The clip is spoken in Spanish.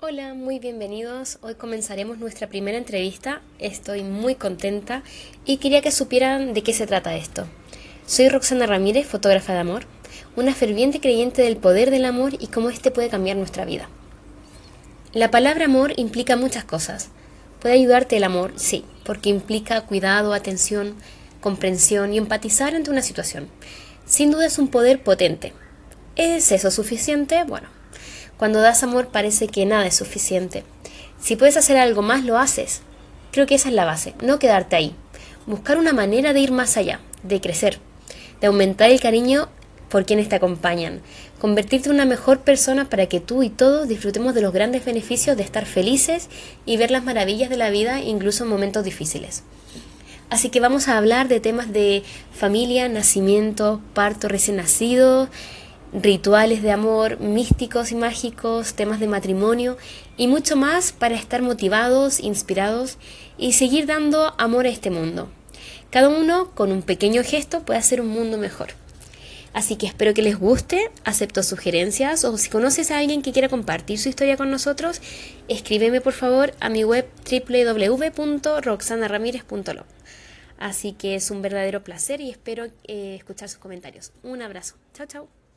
Hola, muy bienvenidos. Hoy comenzaremos nuestra primera entrevista. Estoy muy contenta y quería que supieran de qué se trata esto. Soy Roxana Ramírez, fotógrafa de amor, una ferviente creyente del poder del amor y cómo éste puede cambiar nuestra vida. La palabra amor implica muchas cosas. ¿Puede ayudarte el amor? Sí, porque implica cuidado, atención, comprensión y empatizar ante una situación. Sin duda es un poder potente. ¿Es eso suficiente? Bueno, cuando das amor parece que nada es suficiente. Si puedes hacer algo más, lo haces. Creo que esa es la base, no quedarte ahí. Buscar una manera de ir más allá, de crecer, de aumentar el cariño por quienes te acompañan, convertirte en una mejor persona para que tú y todos disfrutemos de los grandes beneficios de estar felices y ver las maravillas de la vida incluso en momentos difíciles. Así que vamos a hablar de temas de familia, nacimiento, parto recién nacido, rituales de amor místicos y mágicos, temas de matrimonio y mucho más para estar motivados, inspirados y seguir dando amor a este mundo. Cada uno con un pequeño gesto puede hacer un mundo mejor. Así que espero que les guste, acepto sugerencias o si conoces a alguien que quiera compartir su historia con nosotros, escríbeme por favor a mi web www.roxanaramirez.lo. Así que es un verdadero placer y espero eh, escuchar sus comentarios. Un abrazo. Chao, chao.